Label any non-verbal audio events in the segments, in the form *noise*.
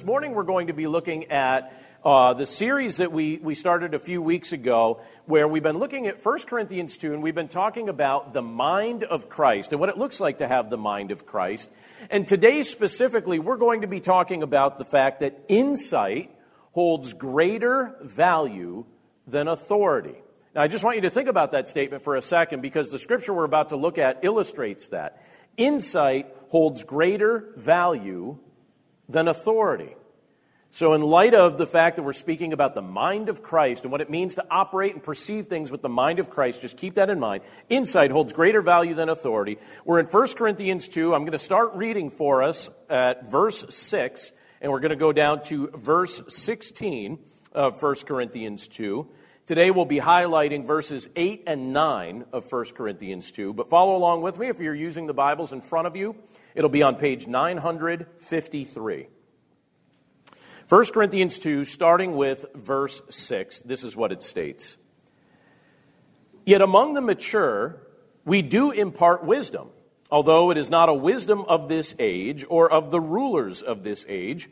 This morning we're going to be looking at uh, the series that we, we started a few weeks ago, where we've been looking at 1 Corinthians 2, and we've been talking about the mind of Christ and what it looks like to have the mind of Christ. And today, specifically, we're going to be talking about the fact that insight holds greater value than authority. Now, I just want you to think about that statement for a second because the scripture we're about to look at illustrates that. Insight holds greater value than authority. So, in light of the fact that we're speaking about the mind of Christ and what it means to operate and perceive things with the mind of Christ, just keep that in mind. Insight holds greater value than authority. We're in 1 Corinthians 2. I'm going to start reading for us at verse 6, and we're going to go down to verse 16 of 1 Corinthians 2. Today we'll be highlighting verses 8 and 9 of 1 Corinthians 2. But follow along with me if you're using the Bibles in front of you. It'll be on page 953. 1 Corinthians 2, starting with verse 6, this is what it states Yet among the mature, we do impart wisdom, although it is not a wisdom of this age or of the rulers of this age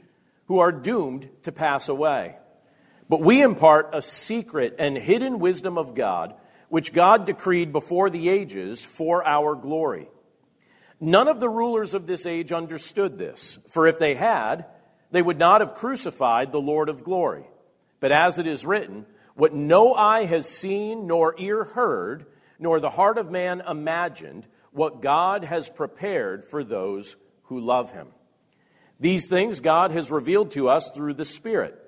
who are doomed to pass away. But we impart a secret and hidden wisdom of God, which God decreed before the ages for our glory. None of the rulers of this age understood this, for if they had, they would not have crucified the Lord of glory. But as it is written, what no eye has seen, nor ear heard, nor the heart of man imagined, what God has prepared for those who love him. These things God has revealed to us through the Spirit.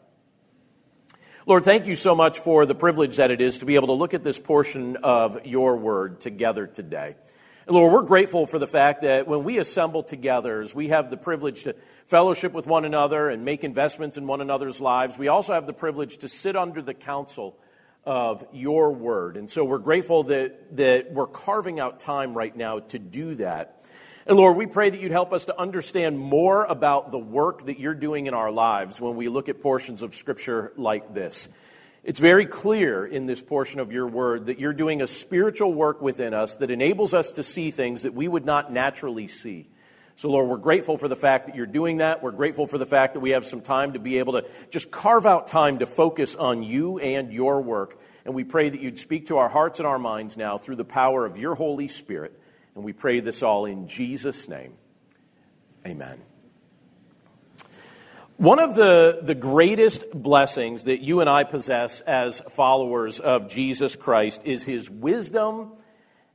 Lord, thank you so much for the privilege that it is to be able to look at this portion of your word together today. Lord, we're grateful for the fact that when we assemble together, as we have the privilege to fellowship with one another and make investments in one another's lives, we also have the privilege to sit under the counsel of your word. And so we're grateful that, that we're carving out time right now to do that. And Lord, we pray that you'd help us to understand more about the work that you're doing in our lives when we look at portions of Scripture like this. It's very clear in this portion of your word that you're doing a spiritual work within us that enables us to see things that we would not naturally see. So, Lord, we're grateful for the fact that you're doing that. We're grateful for the fact that we have some time to be able to just carve out time to focus on you and your work. And we pray that you'd speak to our hearts and our minds now through the power of your Holy Spirit. And we pray this all in Jesus' name. Amen. One of the, the greatest blessings that you and I possess as followers of Jesus Christ is his wisdom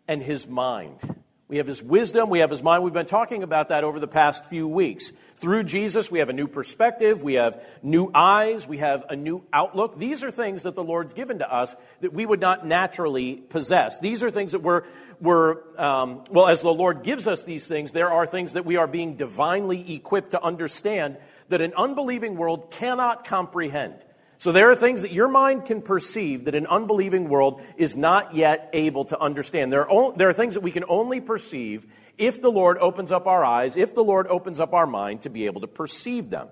and his mind. We have his wisdom, we have his mind. We've been talking about that over the past few weeks. Through Jesus, we have a new perspective, we have new eyes, we have a new outlook. These are things that the Lord's given to us that we would not naturally possess. These are things that we're, we're um, well, as the Lord gives us these things, there are things that we are being divinely equipped to understand that an unbelieving world cannot comprehend. So there are things that your mind can perceive that an unbelieving world is not yet able to understand. There are, there are things that we can only perceive if the Lord opens up our eyes, if the Lord opens up our mind to be able to perceive them.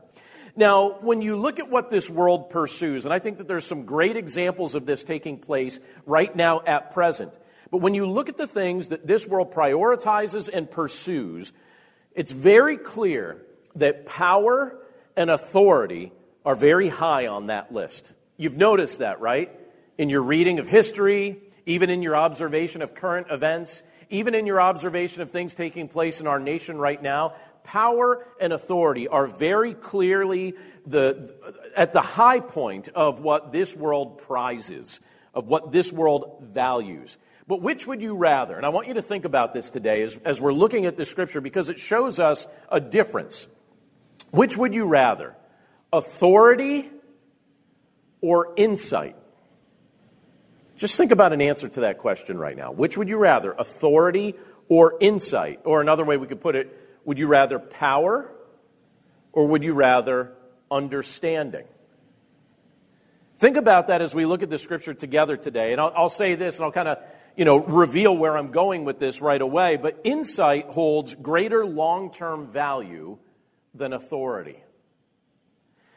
Now, when you look at what this world pursues, and I think that there's some great examples of this taking place right now at present, but when you look at the things that this world prioritizes and pursues, it's very clear that power and authority are very high on that list. You've noticed that, right? In your reading of history, even in your observation of current events, even in your observation of things taking place in our nation right now, power and authority are very clearly the, at the high point of what this world prizes, of what this world values. But which would you rather? And I want you to think about this today as, as we're looking at the scripture because it shows us a difference. Which would you rather? Authority or insight? Just think about an answer to that question right now. Which would you rather, authority or insight? Or another way we could put it, would you rather power or would you rather understanding? Think about that as we look at the scripture together today. And I'll, I'll say this, and I'll kind of you know, reveal where I'm going with this right away, but insight holds greater long term value than authority.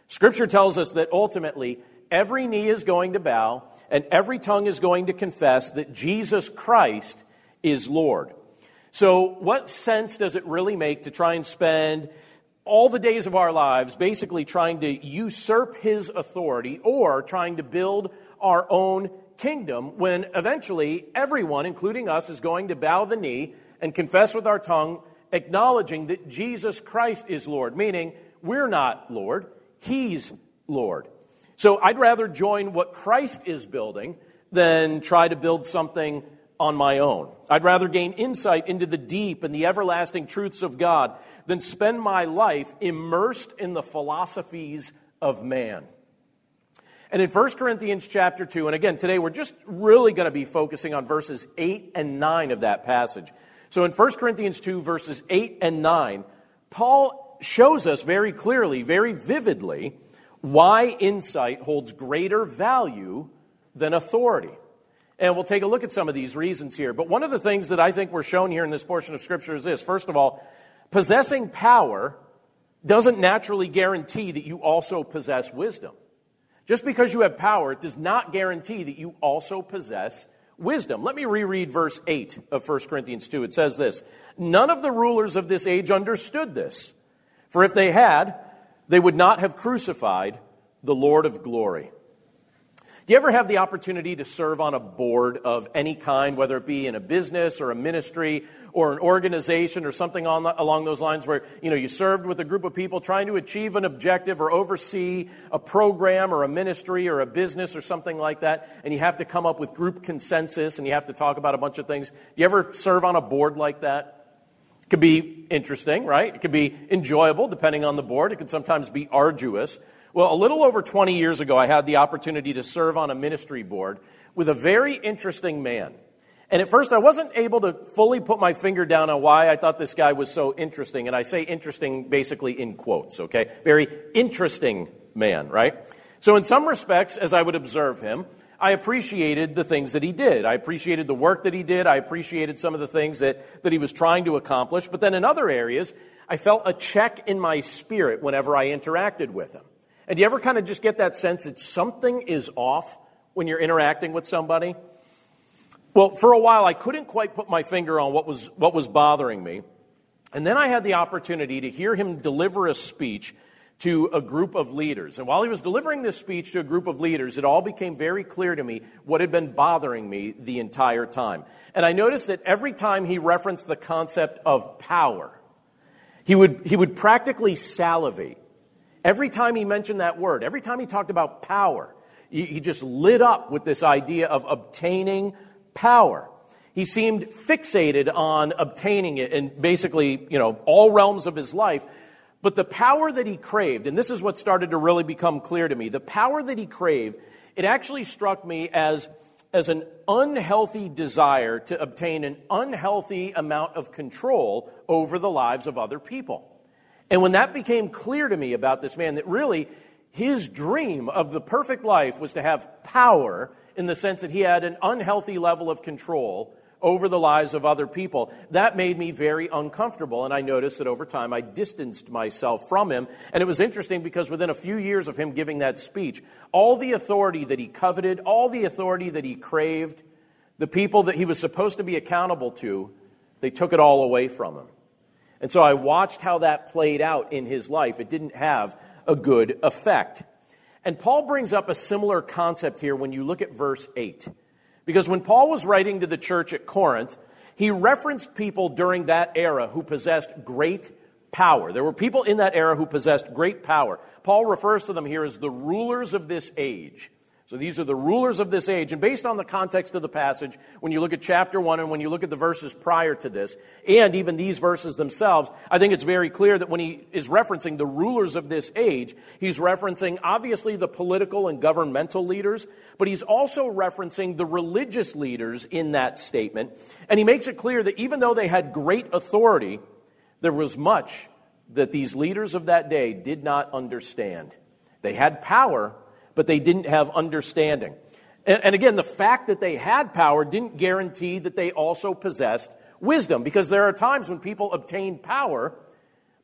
Scripture tells us that ultimately every knee is going to bow and every tongue is going to confess that Jesus Christ is Lord. So, what sense does it really make to try and spend all the days of our lives basically trying to usurp his authority or trying to build our own kingdom when eventually everyone, including us, is going to bow the knee and confess with our tongue, acknowledging that Jesus Christ is Lord, meaning we're not Lord, He's Lord. So I'd rather join what Christ is building than try to build something on my own. I'd rather gain insight into the deep and the everlasting truths of God than spend my life immersed in the philosophies of man. And in 1 Corinthians chapter 2, and again, today we're just really going to be focusing on verses 8 and 9 of that passage. So in 1 Corinthians 2, verses 8 and 9, Paul shows us very clearly, very vividly, why insight holds greater value than authority. And we'll take a look at some of these reasons here. But one of the things that I think we're shown here in this portion of Scripture is this. First of all, possessing power doesn't naturally guarantee that you also possess wisdom. Just because you have power, it does not guarantee that you also possess wisdom. Let me reread verse 8 of 1 Corinthians 2. It says this None of the rulers of this age understood this, for if they had, they would not have crucified the Lord of glory. Do you ever have the opportunity to serve on a board of any kind, whether it be in a business or a ministry or an organization or something on along those lines where you know you served with a group of people trying to achieve an objective or oversee a program or a ministry or a business or something like that and you have to come up with group consensus and you have to talk about a bunch of things. Do you ever serve on a board like that? It could be interesting, right? It could be enjoyable depending on the board. It could sometimes be arduous. Well, a little over 20 years ago, I had the opportunity to serve on a ministry board with a very interesting man. And at first, I wasn't able to fully put my finger down on why I thought this guy was so interesting. And I say interesting basically in quotes, okay? Very interesting man, right? So, in some respects, as I would observe him, I appreciated the things that he did. I appreciated the work that he did. I appreciated some of the things that, that he was trying to accomplish. But then in other areas, I felt a check in my spirit whenever I interacted with him. And do you ever kind of just get that sense that something is off when you're interacting with somebody? Well, for a while, I couldn't quite put my finger on what was, what was bothering me. And then I had the opportunity to hear him deliver a speech to a group of leaders. And while he was delivering this speech to a group of leaders, it all became very clear to me what had been bothering me the entire time. And I noticed that every time he referenced the concept of power, he would, he would practically salivate Every time he mentioned that word, every time he talked about power, he just lit up with this idea of obtaining power. He seemed fixated on obtaining it in basically, you know, all realms of his life. But the power that he craved, and this is what started to really become clear to me, the power that he craved, it actually struck me as, as an unhealthy desire to obtain an unhealthy amount of control over the lives of other people. And when that became clear to me about this man, that really his dream of the perfect life was to have power in the sense that he had an unhealthy level of control over the lives of other people. That made me very uncomfortable, and I noticed that over time I distanced myself from him. And it was interesting because within a few years of him giving that speech, all the authority that he coveted, all the authority that he craved, the people that he was supposed to be accountable to, they took it all away from him. And so I watched how that played out in his life. It didn't have a good effect. And Paul brings up a similar concept here when you look at verse 8. Because when Paul was writing to the church at Corinth, he referenced people during that era who possessed great power. There were people in that era who possessed great power. Paul refers to them here as the rulers of this age. So these are the rulers of this age. And based on the context of the passage, when you look at chapter 1 and when you look at the verses prior to this, and even these verses themselves, I think it's very clear that when he is referencing the rulers of this age, he's referencing obviously the political and governmental leaders, but he's also referencing the religious leaders in that statement. And he makes it clear that even though they had great authority, there was much that these leaders of that day did not understand. They had power, but they didn't have understanding. And, and again, the fact that they had power didn't guarantee that they also possessed wisdom, because there are times when people obtain power,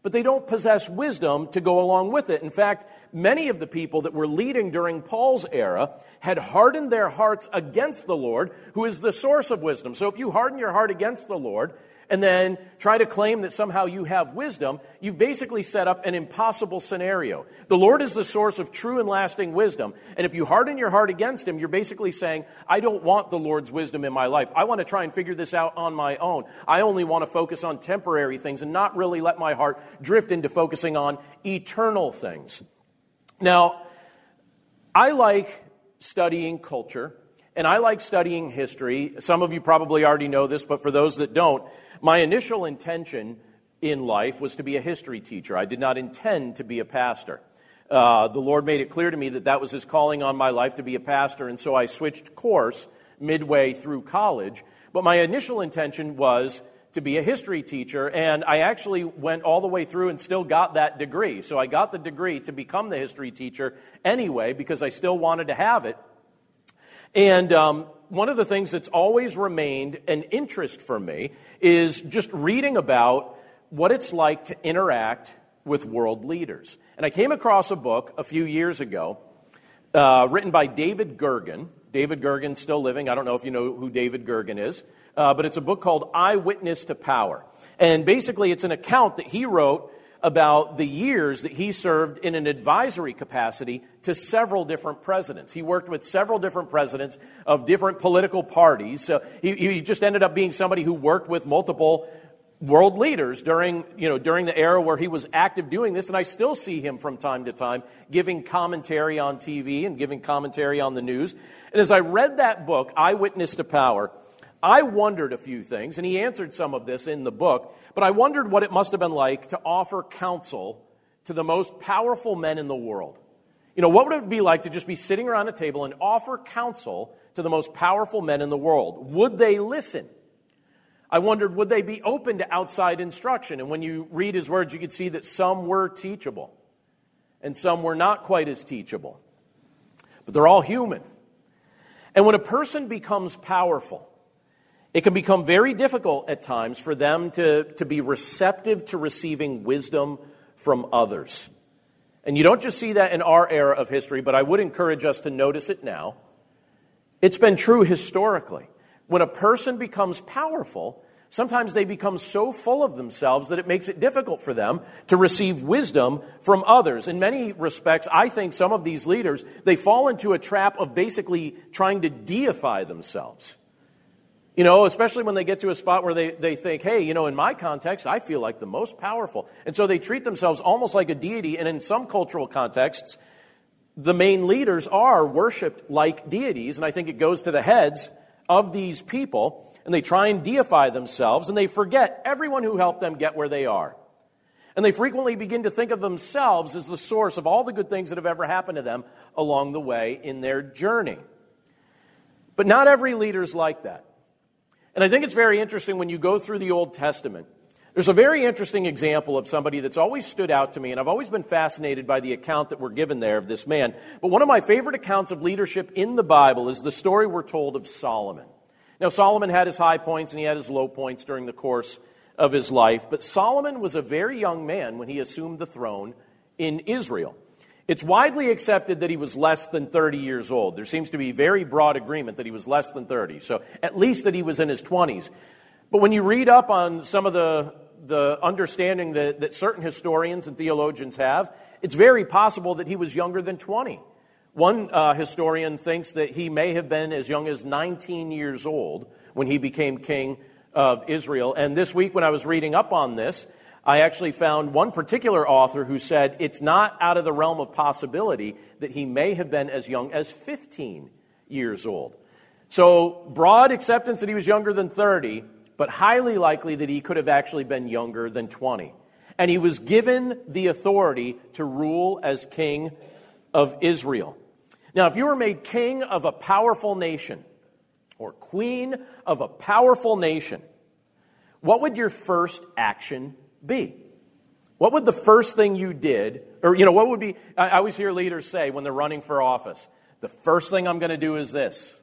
but they don't possess wisdom to go along with it. In fact, many of the people that were leading during Paul's era had hardened their hearts against the Lord, who is the source of wisdom. So if you harden your heart against the Lord, and then try to claim that somehow you have wisdom, you've basically set up an impossible scenario. The Lord is the source of true and lasting wisdom. And if you harden your heart against Him, you're basically saying, I don't want the Lord's wisdom in my life. I want to try and figure this out on my own. I only want to focus on temporary things and not really let my heart drift into focusing on eternal things. Now, I like studying culture. And I like studying history. Some of you probably already know this, but for those that don't, my initial intention in life was to be a history teacher. I did not intend to be a pastor. Uh, the Lord made it clear to me that that was His calling on my life to be a pastor, and so I switched course midway through college. But my initial intention was to be a history teacher, and I actually went all the way through and still got that degree. So I got the degree to become the history teacher anyway because I still wanted to have it. And um, one of the things that's always remained an interest for me is just reading about what it's like to interact with world leaders. And I came across a book a few years ago uh, written by David Gergen. David Gergen's still living. I don't know if you know who David Gergen is, uh, but it's a book called Eyewitness to Power. And basically, it's an account that he wrote about the years that he served in an advisory capacity to several different presidents. He worked with several different presidents of different political parties. So he, he just ended up being somebody who worked with multiple world leaders during, you know, during the era where he was active doing this, and I still see him from time to time giving commentary on TV and giving commentary on the news. And as I read that book, Eyewitness to Power, I wondered a few things, and he answered some of this in the book, but I wondered what it must have been like to offer counsel to the most powerful men in the world. You know, what would it be like to just be sitting around a table and offer counsel to the most powerful men in the world? Would they listen? I wondered, would they be open to outside instruction? And when you read his words, you could see that some were teachable and some were not quite as teachable. But they're all human. And when a person becomes powerful, it can become very difficult at times for them to, to be receptive to receiving wisdom from others. And you don't just see that in our era of history, but I would encourage us to notice it now. It's been true historically. When a person becomes powerful, sometimes they become so full of themselves that it makes it difficult for them to receive wisdom from others. In many respects, I think some of these leaders, they fall into a trap of basically trying to deify themselves. You know, especially when they get to a spot where they, they think, hey, you know, in my context, I feel like the most powerful. And so they treat themselves almost like a deity. And in some cultural contexts, the main leaders are worshiped like deities. And I think it goes to the heads of these people. And they try and deify themselves. And they forget everyone who helped them get where they are. And they frequently begin to think of themselves as the source of all the good things that have ever happened to them along the way in their journey. But not every leader is like that. And I think it's very interesting when you go through the Old Testament. There's a very interesting example of somebody that's always stood out to me, and I've always been fascinated by the account that we're given there of this man. But one of my favorite accounts of leadership in the Bible is the story we're told of Solomon. Now, Solomon had his high points and he had his low points during the course of his life, but Solomon was a very young man when he assumed the throne in Israel. It's widely accepted that he was less than 30 years old. There seems to be very broad agreement that he was less than 30, so at least that he was in his 20s. But when you read up on some of the, the understanding that, that certain historians and theologians have, it's very possible that he was younger than 20. One uh, historian thinks that he may have been as young as 19 years old when he became king of Israel. And this week, when I was reading up on this, I actually found one particular author who said it's not out of the realm of possibility that he may have been as young as 15 years old. So, broad acceptance that he was younger than 30, but highly likely that he could have actually been younger than 20. And he was given the authority to rule as king of Israel. Now, if you were made king of a powerful nation or queen of a powerful nation, what would your first action be? What would the first thing you did, or, you know, what would be, I always hear leaders say when they're running for office, the first thing I'm going to do is this,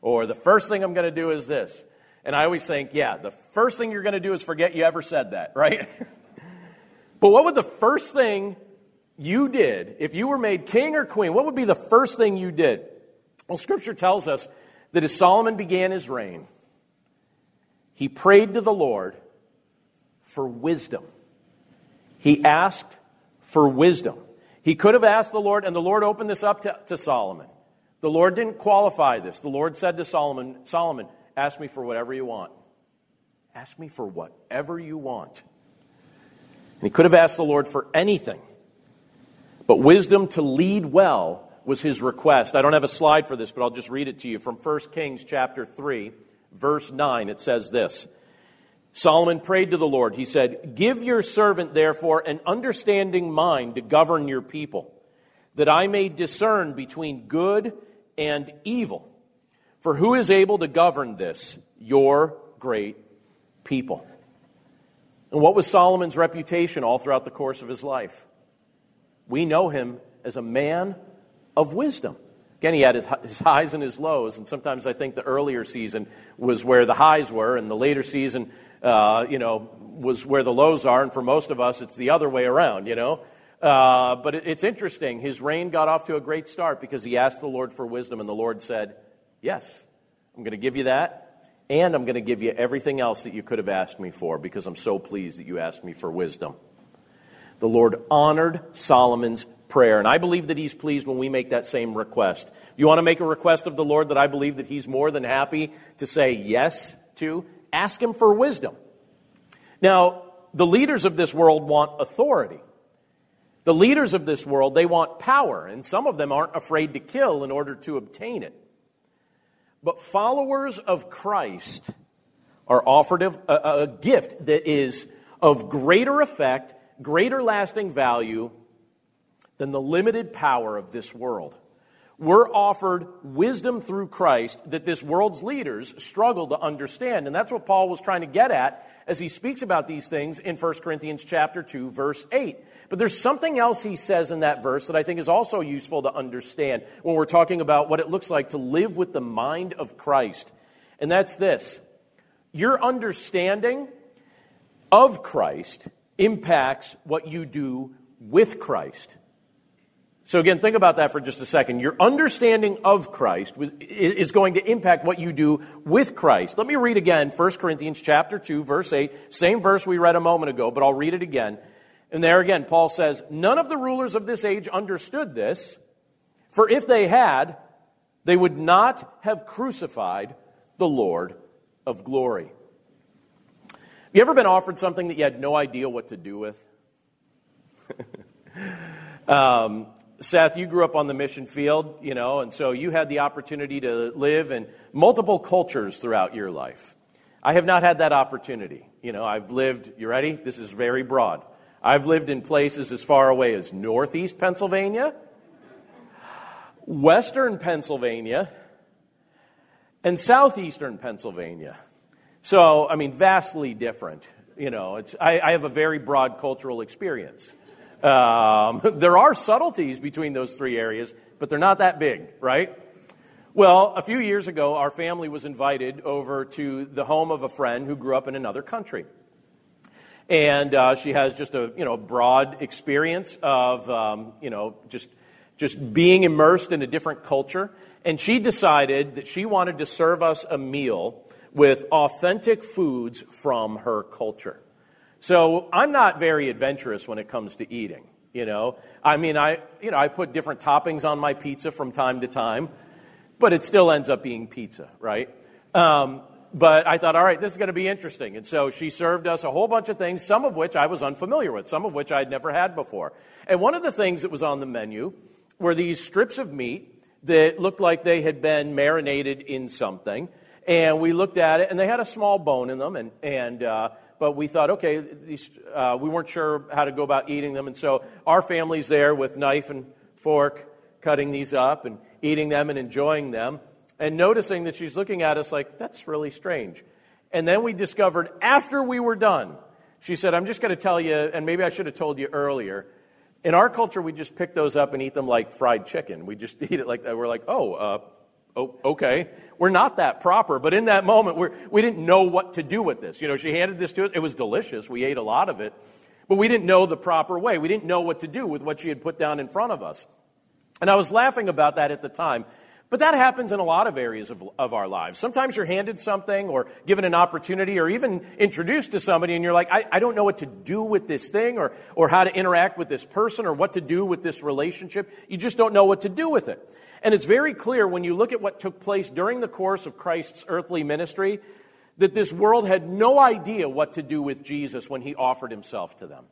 or the first thing I'm going to do is this. And I always think, yeah, the first thing you're going to do is forget you ever said that, *laughs* right? but what would the first thing you did, if you were made king or queen, what would be the first thing you did? Well, Scripture tells us that as Solomon began his reign, he prayed to the Lord for wisdom. He asked for wisdom. He could have asked the Lord, and the Lord opened this up to, to Solomon. The Lord didn't qualify this. The Lord said to Solomon, Solomon, ask me for whatever you want. Ask me for whatever you want. And he could have asked the Lord for anything. But wisdom to lead well was his request. I don't have a slide for this, but I'll just read it to you from 1 Kings chapter 3, verse 9. It says this. Solomon prayed to the Lord. He said, Give your servant, therefore, an understanding mind to govern your people, that I may discern between good and evil. For who is able to govern this, your great people? And what was Solomon's reputation all throughout the course of his life? We know him as a man of wisdom. Again, he had his highs and his lows, and sometimes I think the earlier season was where the highs were, and the later season uh, you know, was where the lows are, and for most of us, it's the other way around, you know. Uh, but it, it's interesting. His reign got off to a great start because he asked the Lord for wisdom, and the Lord said, Yes, I'm going to give you that, and I'm going to give you everything else that you could have asked me for because I'm so pleased that you asked me for wisdom. The Lord honored Solomon's prayer, and I believe that he's pleased when we make that same request. If you want to make a request of the Lord that I believe that he's more than happy to say yes to, ask him for wisdom. Now, the leaders of this world want authority. The leaders of this world, they want power, and some of them aren't afraid to kill in order to obtain it. But followers of Christ are offered a, a, gift that is of greater effect, greater lasting value than the limited power of this world we're offered wisdom through Christ that this world's leaders struggle to understand. And that's what Paul was trying to get at as he speaks about these things in 1 Corinthians chapter 2 verse 8. But there's something else he says in that verse that I think is also useful to understand when we're talking about what it looks like to live with the mind of Christ. And that's this. Your understanding of Christ impacts what you do with Christ. So again, think about that for just a second. Your understanding of Christ is going to impact what you do with Christ. Let me read again 1 Corinthians chapter 2 verse 8, same verse we read a moment ago, but I'll read it again. And there again, Paul says, None of the rulers of this age understood this, for if they had, they would not have crucified the Lord of glory. Have you ever been offered something that you had no idea what to do with? *laughs* um, Seth, you grew up on the mission field, you know, and so you had the opportunity to live in multiple cultures throughout your life. I have not had that opportunity. You know, I've lived, you ready? This is very broad. I've lived in places as far away as northeast Pennsylvania, western Pennsylvania, and southeastern Pennsylvania. So, I mean, vastly different. You know, it's, I, I have a very broad cultural experience. Um, *laughs* there are subtleties between those three areas, but they're not that big, right? Well, a few years ago, our family was invited over to the home of a friend who grew up in another country. And uh, she has just a you know broad experience of um, you know just just being immersed in a different culture. And she decided that she wanted to serve us a meal with authentic foods from her culture. So I'm not very adventurous when it comes to eating. You know, I mean, I you know I put different toppings on my pizza from time to time, but it still ends up being pizza, right? Um, but I thought, all right, this is going to be interesting. And so she served us a whole bunch of things, some of which I was unfamiliar with, some of which I'd never had before. And one of the things that was on the menu were these strips of meat that looked like they had been marinated in something. And we looked at it, and they had a small bone in them. And, and uh, but we thought, okay, these, uh, we weren't sure how to go about eating them. And so our family's there with knife and fork, cutting these up and eating them and enjoying them and noticing that she's looking at us like, that's really strange. And then we discovered after we were done, she said, I'm just going to tell you, and maybe I should have told you earlier. In our culture, we just pick those up and eat them like fried chicken. We just *laughs* eat it like that. We're like, oh, uh, oh, okay. We're not that proper. But in that moment, we're, we didn't know what to do with this. You know, she handed this to us. It was delicious. We ate a lot of it. But we didn't know the proper way. We didn't know what to do with what she had put down in front of us. And I was laughing about that at the time but that happens in a lot of areas of, of our lives. Sometimes you're handed something or given an opportunity or even introduced to somebody and you're like, I, I don't know what to do with this thing or, or how to interact with this person or what to do with this relationship. You just don't know what to do with it. And it's very clear when you look at what took place during the course of Christ's earthly ministry that this world had no idea what to do with Jesus when he offered himself to them.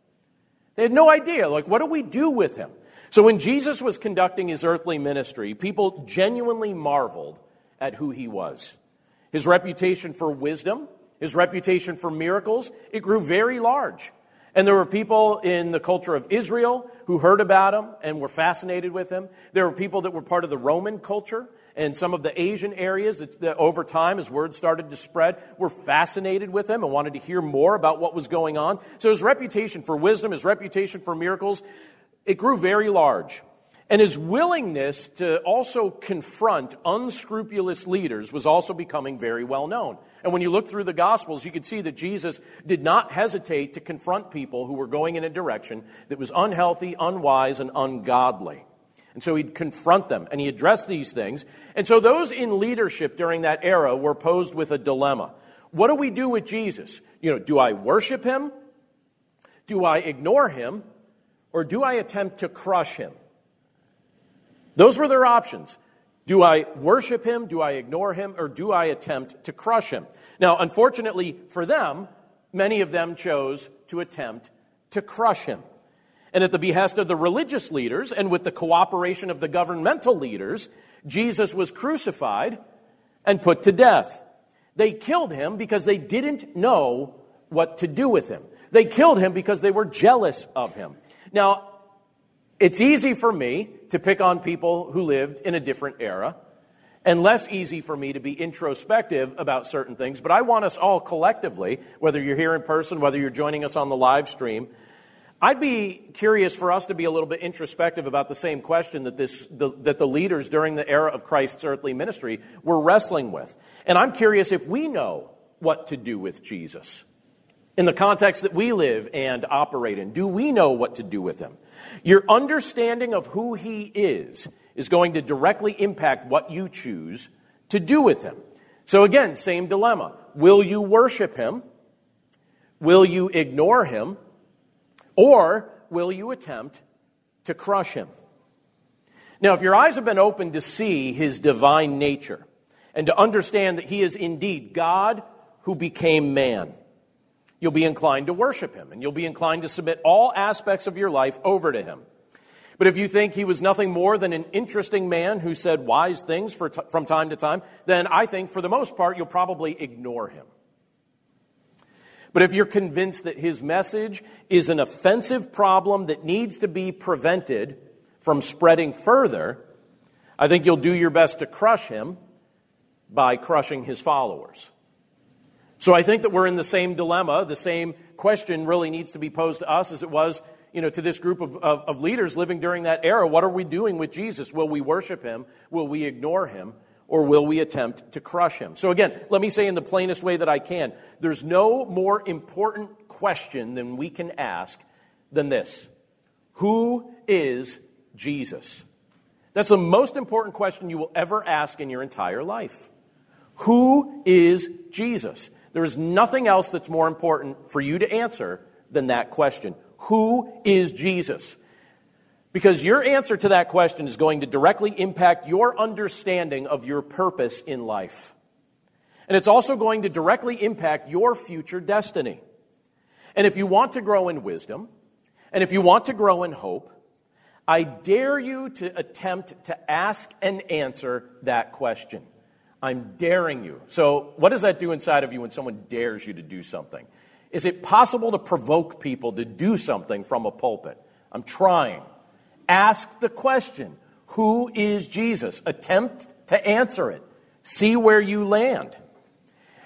They had no idea. Like, what do we do with him? So when Jesus was conducting his earthly ministry, people genuinely marveled at who he was. His reputation for wisdom, his reputation for miracles, it grew very large. And there were people in the culture of Israel who heard about him and were fascinated with him. There were people that were part of the Roman culture and some of the Asian areas that, that, over time, as word started to spread, were fascinated with him and wanted to hear more about what was going on. So his reputation for wisdom, his reputation for miracles, it grew very large. And his willingness to also confront unscrupulous leaders was also becoming very well known. And when you look through the Gospels, you could see that Jesus did not hesitate to confront people who were going in a direction that was unhealthy, unwise, and ungodly. And so he'd confront them and he addressed these things. And so those in leadership during that era were posed with a dilemma. What do we do with Jesus? You know, do I worship him? Do I ignore him? or do I attempt to crush him? Those were their options. Do I worship him? Do I ignore him? Or do I attempt to crush him? Now, unfortunately for them, many of them chose to attempt to crush him. And at the behest of the religious leaders and with the cooperation of the governmental leaders, Jesus was crucified and put to death. They killed him because they didn't know what to do with him. They killed him because they were jealous of him. Now, it's easy for me to pick on people who lived in a different era, and less easy for me to be introspective about certain things. But I want us all collectively, whether you're here in person, whether you're joining us on the live stream, I'd be curious for us to be a little bit introspective about the same question that, this, the, that the leaders during the era of Christ's earthly ministry were wrestling with. And I'm curious if we know what to do with Jesus in the context that we live and operate in? Do we know what to do with him? Your understanding of who he is is going to directly impact what you choose to do with him. So, again, same dilemma. Will you worship him? Will you ignore him? Or will you attempt to crush him? Now, if your eyes have been opened to see his divine nature and to understand that he is indeed God who became man, you'll be inclined to worship him and you'll be inclined to submit all aspects of your life over to him. But if you think he was nothing more than an interesting man who said wise things t- from time to time, then I think for the most part you'll probably ignore him. But if you're convinced that his message is an offensive problem that needs to be prevented from spreading further, I think you'll do your best to crush him by crushing his followers. So I think that we're in the same dilemma. The same question really needs to be posed to us as it was you know, to this group of, of, of, leaders living during that era. What are we doing with Jesus? Will we worship him? Will we ignore him? Or will we attempt to crush him? So, again, let me say in the plainest way that I can there's no more important question than we can ask than this Who is Jesus? That's the most important question you will ever ask in your entire life. Who is Jesus? There is nothing else that's more important for you to answer than that question Who is Jesus? Because your answer to that question is going to directly impact your understanding of your purpose in life. And it's also going to directly impact your future destiny. And if you want to grow in wisdom, and if you want to grow in hope, I dare you to attempt to ask and answer that question. I'm daring you. So, what does that do inside of you when someone dares you to do something? Is it possible to provoke people to do something from a pulpit? I'm trying. Ask the question Who is Jesus? Attempt to answer it. See where you land.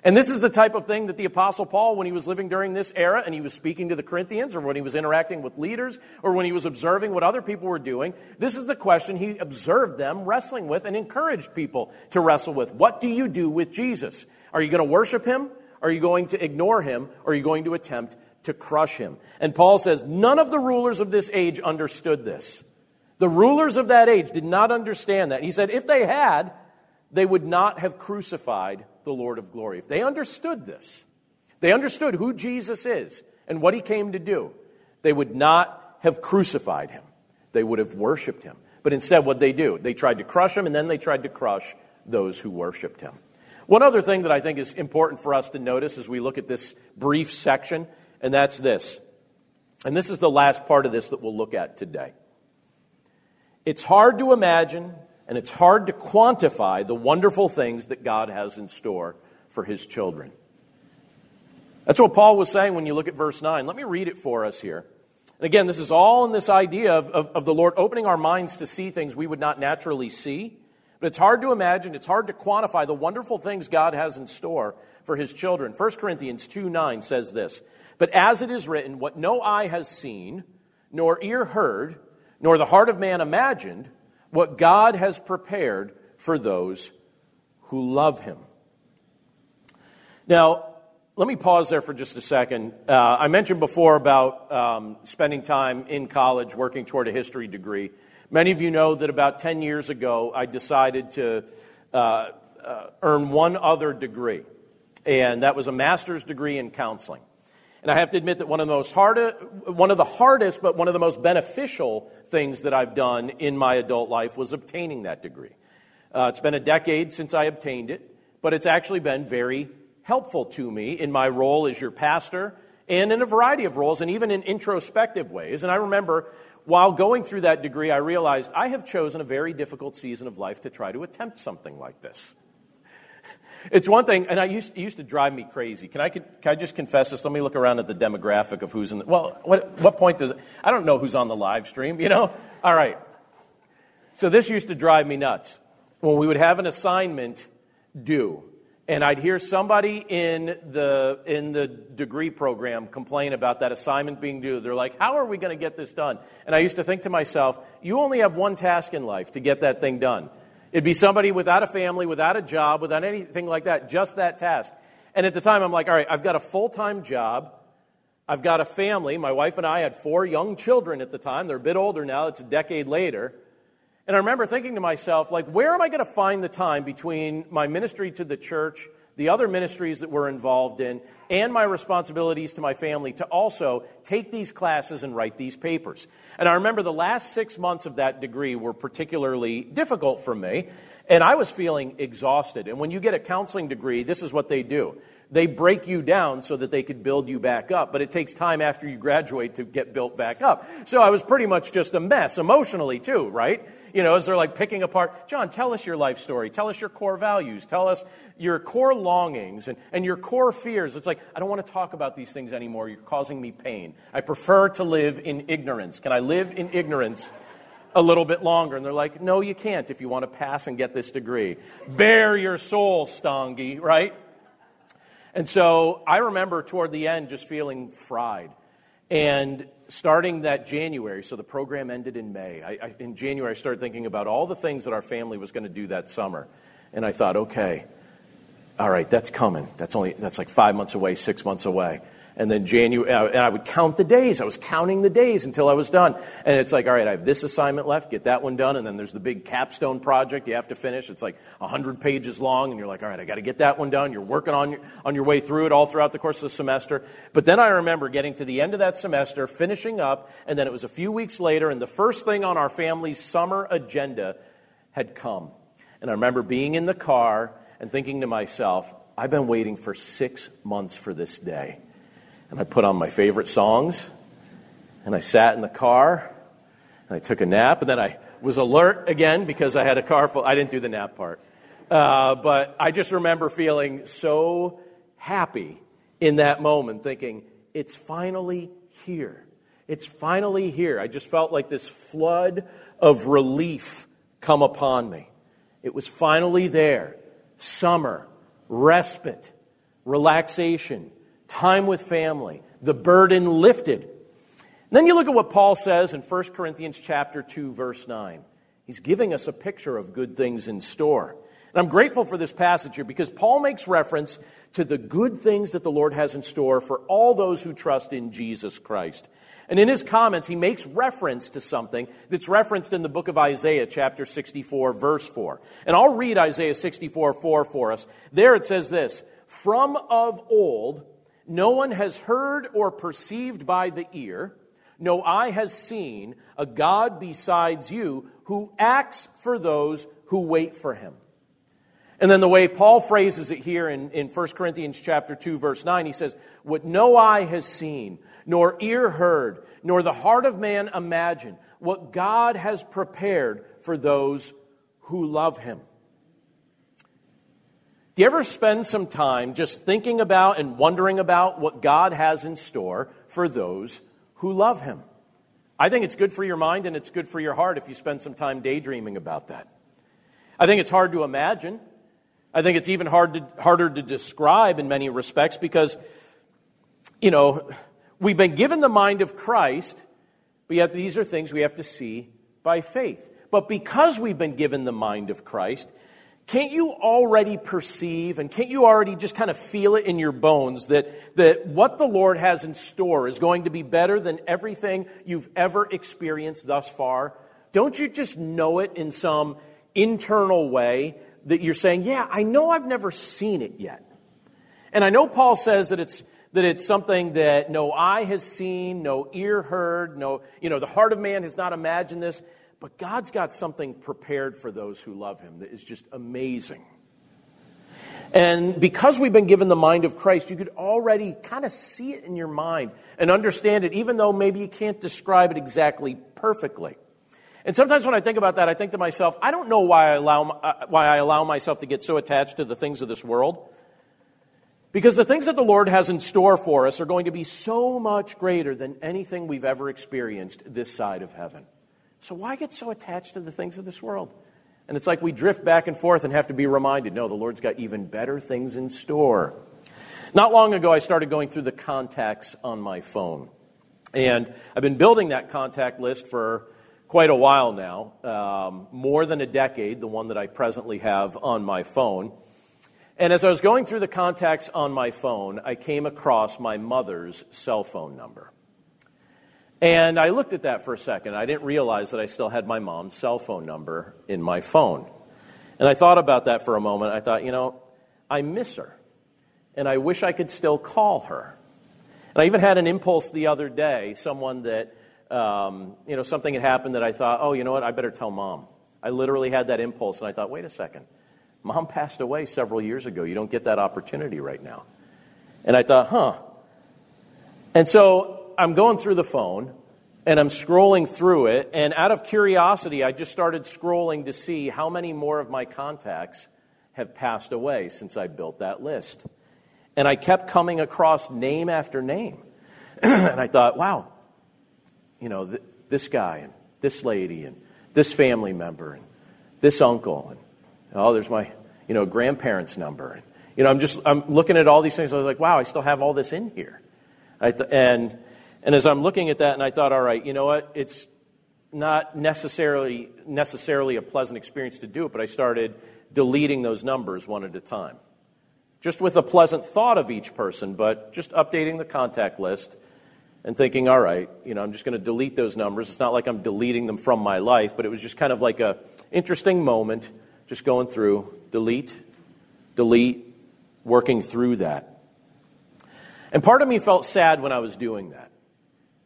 And this is the type of thing that the Apostle Paul, when he was living during this era and he was speaking to the Corinthians, or when he was interacting with leaders, or when he was observing what other people were doing, this is the question he observed them wrestling with and encouraged people to wrestle with. What do you do with Jesus? Are you going to worship him? Are you going to ignore him? Or are you going to attempt to crush him? And Paul says, none of the rulers of this age understood this. The rulers of that age did not understand that. He said, if they had, they would not have crucified the Lord of glory. If they understood this, they understood who Jesus is and what he came to do, they would not have crucified him. They would have worshiped him. But instead, what they do? They tried to crush him, and then they tried to crush those who worshiped him. One other thing that I think is important for us to notice as we look at this brief section, and that's this. And this is the last part of this that we'll look at today. It's hard to imagine and it's hard to quantify the wonderful things that God has in store for his children. That's what Paul was saying when you look at verse 9. Let me read it for us here. And again, this is all in this idea of, of, of, the Lord opening our minds to see things we would not naturally see. But it's hard to imagine, it's hard to quantify the wonderful things God has in store for his children. 1 Corinthians 2 9 says this But as it is written, what no eye has seen, nor ear heard, nor the heart of man imagined, what God has prepared for those who love him. Now, let me pause there for just a second. Uh, I mentioned before about um, spending time in college working toward a history degree. Many of you know that about 10 years ago, I decided to uh, uh, earn one other degree, and that was a master's degree in counseling. And I have to admit that one of the most hard, one of the hardest, but one of the most beneficial things that I've done in my adult life was obtaining that degree. Uh, it's been a decade since I obtained it, but it's actually been very helpful to me in my role as your pastor and in a variety of roles and even in introspective ways. And I remember while going through that degree, I realized I have chosen a very difficult season of life to try to attempt something like this. It's one thing, and I used, used to drive me crazy. Can I, can I just confess this? Let me look around at the demographic of who's in the, well, what, what point does I don't know who's on the live stream, you know? All right. So this used to drive me nuts. When we would have an assignment due, and I'd hear somebody in the, in the degree program complain about that assignment being due. They're like, How are we going to get this done? And I used to think to myself, You only have one task in life to get that thing done. It'd be somebody without a family, without a job, without anything like that, just that task. And at the time, I'm like, all right, I've got a full time job. I've got a family. My wife and I had four young children at the time. They're a bit older now. It's a decade later. And I remember thinking to myself, like, where am I going to find the time between my ministry to the church the other ministries that we're involved in, and my responsibilities to my family to also take these classes and write these papers. And I remember the last six months of that degree were particularly difficult for me, and I was feeling exhausted. And when you get a counseling degree, this is what they do they break you down so that they could build you back up, but it takes time after you graduate to get built back up. So I was pretty much just a mess emotionally, too, right? You know, as they're like picking apart, John, tell us your life story. Tell us your core values. Tell us your core longings and, and your core fears. It's like, I don't want to talk about these things anymore. You're causing me pain. I prefer to live in ignorance. Can I live in ignorance? a little bit longer. And they're like, no, you can't if you want to pass and get this degree. Bare your soul, Stange, right? And so I remember toward the end just feeling fried. And starting that January, so the program ended in May. I, I, in January, I started thinking about all the things that our family was going to do that summer. And I thought, okay, all right, that's coming. That's only that's like five months away, six months away and then January, uh, and I would count the days. I was counting the days until I was done. And it's like, all right, I have this assignment left, get that one done, and then there's the big capstone project you have to finish. It's like 100 pages long, and you're like, all right, I got to get that one done. You're working on your, on your way through it all throughout the course of the semester. But then I remember getting to the end of that semester, finishing up, and then it was a few weeks later, and the first thing on our family's summer agenda had come. And I remember being in the car and thinking to myself, I've been waiting for six months for this day. And I put on my favorite songs, and I sat in the car, and I took a nap, and then I was alert again because I had a car full. I didn't do the nap part. Uh, but I just remember feeling so happy in that moment, thinking, it's finally here. It's finally here. I just felt like this flood of relief come upon me. It was finally there. Summer, respite, relaxation, time with family, the burden lifted. And then you look at what Paul says in 1 Corinthians chapter 2 verse 9. He's giving us a picture of good things in store. And I'm grateful for this passage here because Paul makes reference to the good things that the Lord has in store for all those who trust in Jesus Christ. And in his comments, he makes reference to something that's referenced in the book of Isaiah, chapter 64, verse 4. And I'll read Isaiah 64, 4 for us. There it says this From of old, no one has heard or perceived by the ear, no eye has seen a God besides you who acts for those who wait for him. And then the way Paul phrases it here in, in 1 Corinthians chapter 2, verse 9, he says, What no eye has seen, nor ear heard, nor the heart of man imagined, what God has prepared for those who love him. Do you ever spend some time just thinking about and wondering about what God has in store for those who love him? I think it's good for your mind and it's good for your heart if you spend some time daydreaming about that. I think it's hard to imagine. I think it's even hard to, harder to describe in many respects because, you know, we've been given the mind of Christ, but yet these are things we have to see by faith. But because we've been given the mind of Christ, can't you already perceive and can't you already just kind of feel it in your bones that, that what the Lord has in store is going to be better than everything you've ever experienced thus far? Don't you just know it in some internal way that you're saying, yeah, I know I've never seen it yet. And I know Paul says that it's that it's something that no eye has seen, no ear heard, no, you know, the heart of man has not imagined this, but God's got something prepared for those who love him that is just amazing. And because we've been given the mind of Christ, you could already kind of see it in your mind and understand it, even though maybe you can't describe it exactly perfectly. And sometimes when I think about that, I think to myself, I don't know why I allow, uh, why I allow myself to get so attached to the things of this world. Because the things that the Lord has in store for us are going to be so much greater than anything we've ever experienced this side of heaven. So why get so attached to the things of this world? And it's like we drift back and forth and have to be reminded no, the Lord's got even better things in store. Not long ago, I started going through the contacts on my phone. And I've been building that contact list for quite a while now, um, more than a decade, the one that I presently have on my phone. And as I was going through the contacts on my phone, I came across my mother's cell phone number. And I looked at that for a second. I didn't realize that I still had my mom's cell phone number in my phone. And I thought about that for a moment. I thought, you know, I miss her. And I wish I could still call her. And I even had an impulse the other day, someone that um, you know, something had happened that I thought, oh, you know what, I better tell mom. I literally had that impulse, and I thought, wait a second. Mom passed away several years ago. You don't get that opportunity right now. And I thought, huh. And so I'm going through the phone, and I'm scrolling through it, and out of curiosity, I just started scrolling to see how many more of my contacts have passed away since I built that list. And I kept coming across name after name. *clears throat* and I thought, wow, you know, th- this guy and this lady and this family member and this uncle and oh, there's my you know grandparents' number. And, you know, I'm just I'm looking at all these things. I was like, wow, I still have all this in here. Th- and and as I'm looking at that, and I thought, all right, you know what? It's not necessarily necessarily a pleasant experience to do it, but I started deleting those numbers one at a time. Just with a pleasant thought of each person, but just updating the contact list and thinking, all right, you know, I'm just going to delete those numbers. It's not like I'm deleting them from my life, but it was just kind of like a interesting moment, just going through, delete, delete, working through that. And part of me felt sad when I was doing that.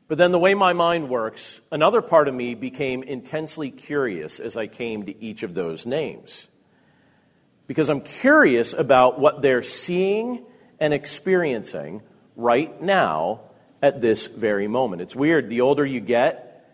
But then the way my mind works, another part of me became intensely curious as I came to each of those names. because I'm curious about what they're seeing and experiencing right now at this very moment. It's weird. The older you get,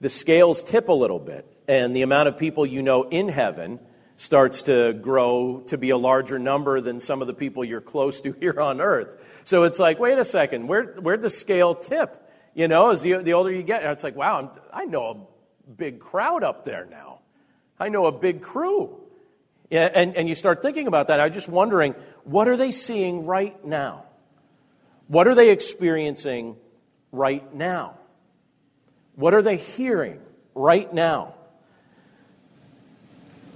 the scales tip a little bit, and the amount of people you know in heaven starts to grow to be a larger number than some of the people you're close to *laughs* here on earth. So it's like, wait a second, where, where'd the scale tip? You know, as the, the older you get, it's like, wow, I'm, I know a big crowd up there now. I know a big crew. And, and you start thinking about that. I'm just wondering, what are they seeing right now? What are they experiencing right now? What are they hearing right now?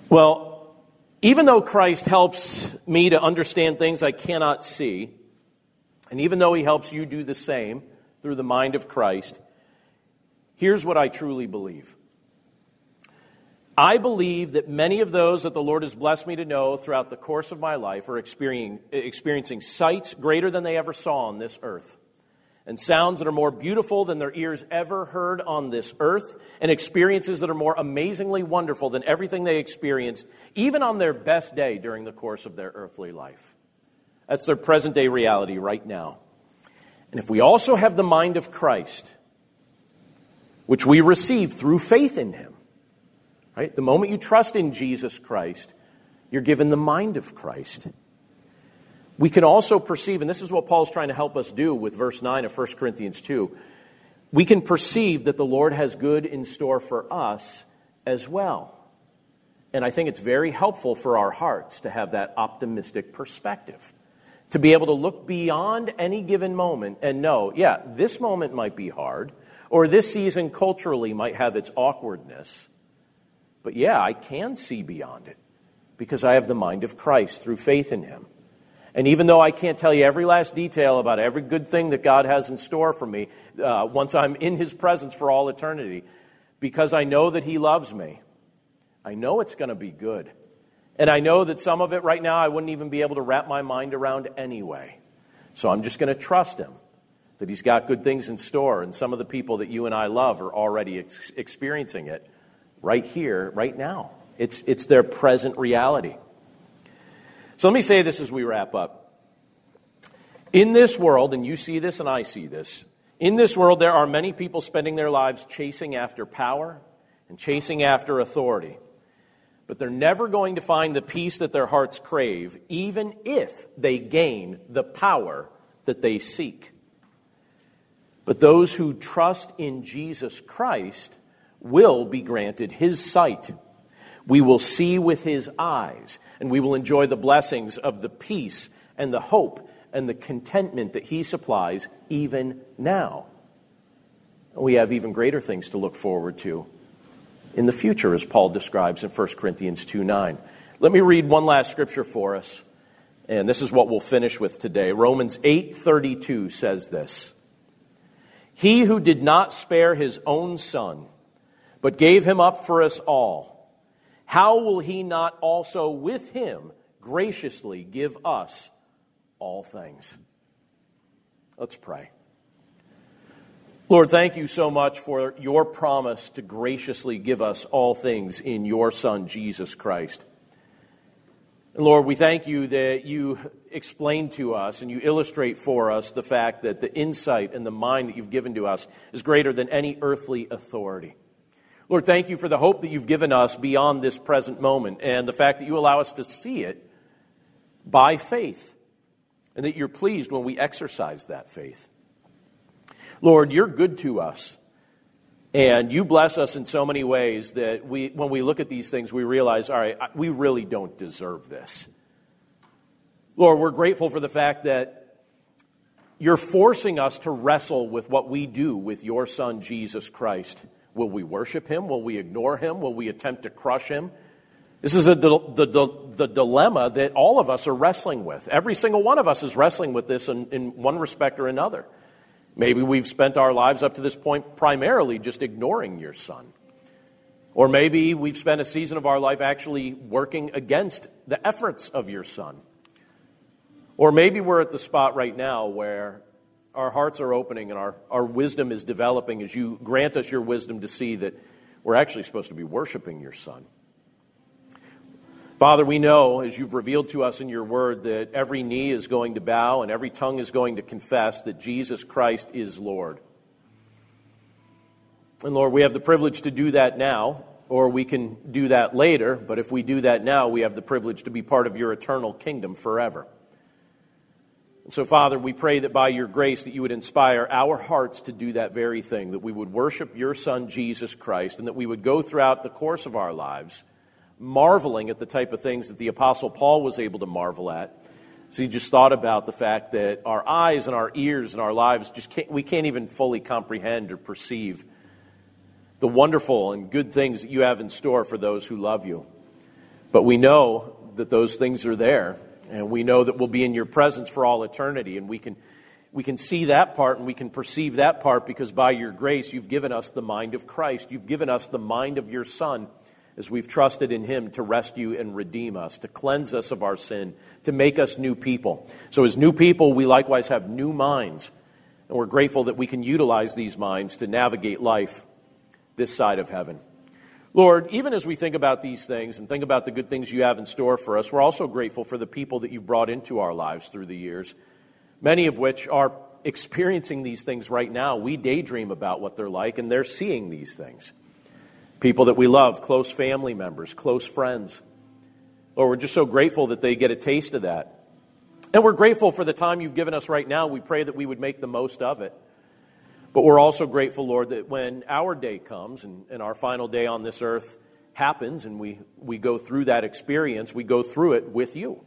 Well, even though Christ helps me to understand things I cannot see, and even though he helps you do the same through the mind of Christ, here's what I truly believe I believe that many of those that the Lord has blessed me to know throughout the course of my life are experiencing sights greater than they ever saw on this earth, and sounds that are more beautiful than their ears ever heard on this earth, and experiences that are more amazingly wonderful than everything they experienced, even on their best day during the course of their earthly life. That's their present day reality right now. And if we also have the mind of Christ, which we receive through faith in Him, Right? The moment you trust in Jesus Christ, you're given the mind of Christ. We can also perceive, and this is what Paul's trying to help us do with verse 9 of 1 Corinthians 2. We can perceive that the Lord has good in store for us as well. And I think it's very helpful for our hearts to have that optimistic perspective. To be able to look beyond any given moment and know, yeah, this moment might be hard, or this season culturally might have its awkwardness. But yeah, I can see beyond it because I have the mind of Christ through faith in Him. And even though I can't tell you every last detail about every good thing that God has in store for me uh, once I'm in His presence for all eternity, because I know that He loves me, I know it's going to be good. And I know that some of it right now I wouldn't even be able to wrap my mind around anyway. So I'm just going to trust Him that He's got good things in store, and some of the people that you and I love are already ex- experiencing it right here, right now. It's, it's their present reality. So let me say this as we wrap up. In this world, and you see this and I see this, in this world there are many people spending their lives chasing after power and chasing after authority. But they're never going to find the peace that their hearts crave, even if they gain the power that they seek. But those who trust in Jesus Christ will be granted his sight. We will see with his eyes, and we will enjoy the blessings of the peace and the hope and the contentment that he supplies even now. We have even greater things to look forward to in the future, as Paul describes in 1 Corinthians 2 9. Let me read one last scripture for us, and this is what we'll finish with today. Romans 8:32 says this. He who did not spare his own son, but gave him up for us all, how will he not also with him graciously give us all things? Let's pray. Lord, thank you so much for your promise to graciously give us all things in your Son, Jesus Christ. And Lord, we thank you that you explain to us and you illustrate for us the fact that the insight and the mind that you've given to us is greater than any earthly authority. Lord, thank you for the hope that you've given us beyond this present moment and the fact that you allow us to see it by faith and that you're pleased when we exercise that faith. Lord, you're good to us. And you bless us in so many ways that we, when we look at these things, we realize, all right, we really don't deserve this. Lord, we're grateful for the fact that you're forcing us to wrestle with what we do with your Son, Jesus Christ. Will we worship him? Will we ignore him? Will we attempt to crush him? This is a, the, the, the, dilemma that all of us are wrestling with. Every single one of us is wrestling with this in, in one respect or another. Maybe we've spent our lives up to this point primarily just ignoring your son. Or maybe we've spent a season of our life actually working against the efforts of your son. Or maybe we're at the spot right now where our hearts are opening and our, our wisdom is developing as you grant us your wisdom to see that we're actually supposed to be worshiping your Son. Father, we know, as you've revealed to us in your word, that every knee is going to bow and every tongue is going to confess that Jesus Christ is Lord. And Lord, we have the privilege to do that now, or we can do that later, but if we do that now, we have the privilege to be part of your eternal kingdom forever. And so, Father, we pray that by your grace that you would inspire our hearts to do that very thing, that we would worship your Son, Jesus Christ, and that we would go throughout the course of our lives marveling at the type of things that the Apostle Paul was able to marvel at. So he just thought about the fact that our eyes and our ears and our lives just can't, we can't even fully comprehend or perceive the wonderful and good things that you have in store for those who love you. But we know that those things are there, and we know that we'll be in your presence for all eternity, and we can, we can see that part and we can perceive that part because by your grace you've given us the mind of Christ. You've given us the mind of your Son as we've trusted in Him to rescue and redeem us, to cleanse us of our sin, to make us new people. So, as new people, we likewise have new minds, and we're grateful that we can utilize these minds to navigate life this side of heaven. Lord, even as we think about these things and think about the good things you have in store for us, we're also grateful for the people that you've brought into our lives through the years, many of which are experiencing these things right now. We daydream about what they're like, and they're seeing these things people that we love, close family members, close friends. Lord, we're just so grateful that they get a taste of that. And we're grateful for the time you've given us right now. We pray that we would make the most of it. But we're also grateful, Lord, that when our day comes and, and our final day on this earth happens and we, we go through that experience, we go through it with you,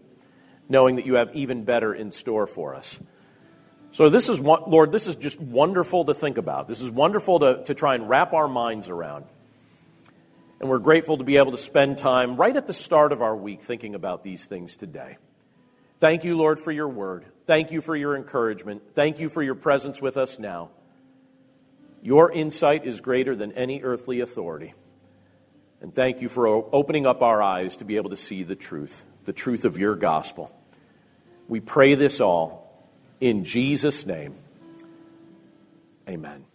knowing that you have even better in store for us. So, this is, Lord, this is just wonderful to think about. This is wonderful to, to try and wrap our minds around. And we're grateful to be able to spend time right at the start of our week thinking about these things today. Thank you, Lord, for your word. Thank you for your encouragement. Thank you for your presence with us now. Your insight is greater than any earthly authority. And thank you for opening up our eyes to be able to see the truth, the truth of your gospel. We pray this all in Jesus' name. Amen.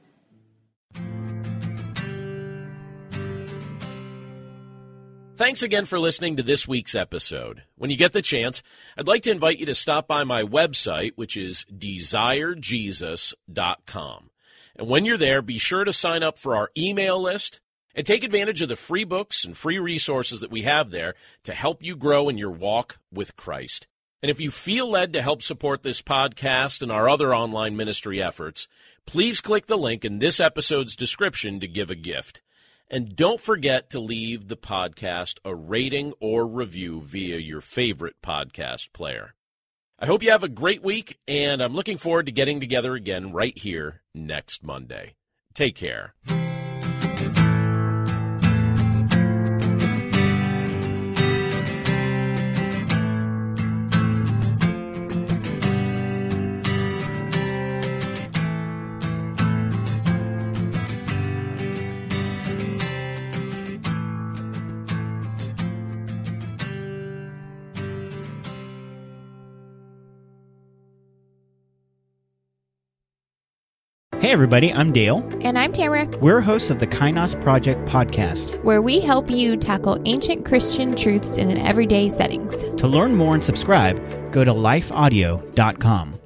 Thanks again for listening to this week's episode. When you get the chance, I'd like to invite you to stop by my website, which is desirejesus.com. And when you're there, be sure to sign up for our email list and take advantage of the free books and free resources that we have there to help you grow in your walk with Christ. And if you feel led to help support this podcast and our other online ministry efforts, please click the link in this episode's description to give a gift. And don't forget to leave the podcast a rating or review via your favorite podcast player. I hope you have a great week, and I'm looking forward to getting together again right here next Monday. Take care. Hey, everybody, I'm Dale. And I'm Tamara. We're hosts of the Kainos Project podcast, where we help you tackle ancient Christian truths in an everyday settings. To learn more and subscribe, go to lifeaudio.com.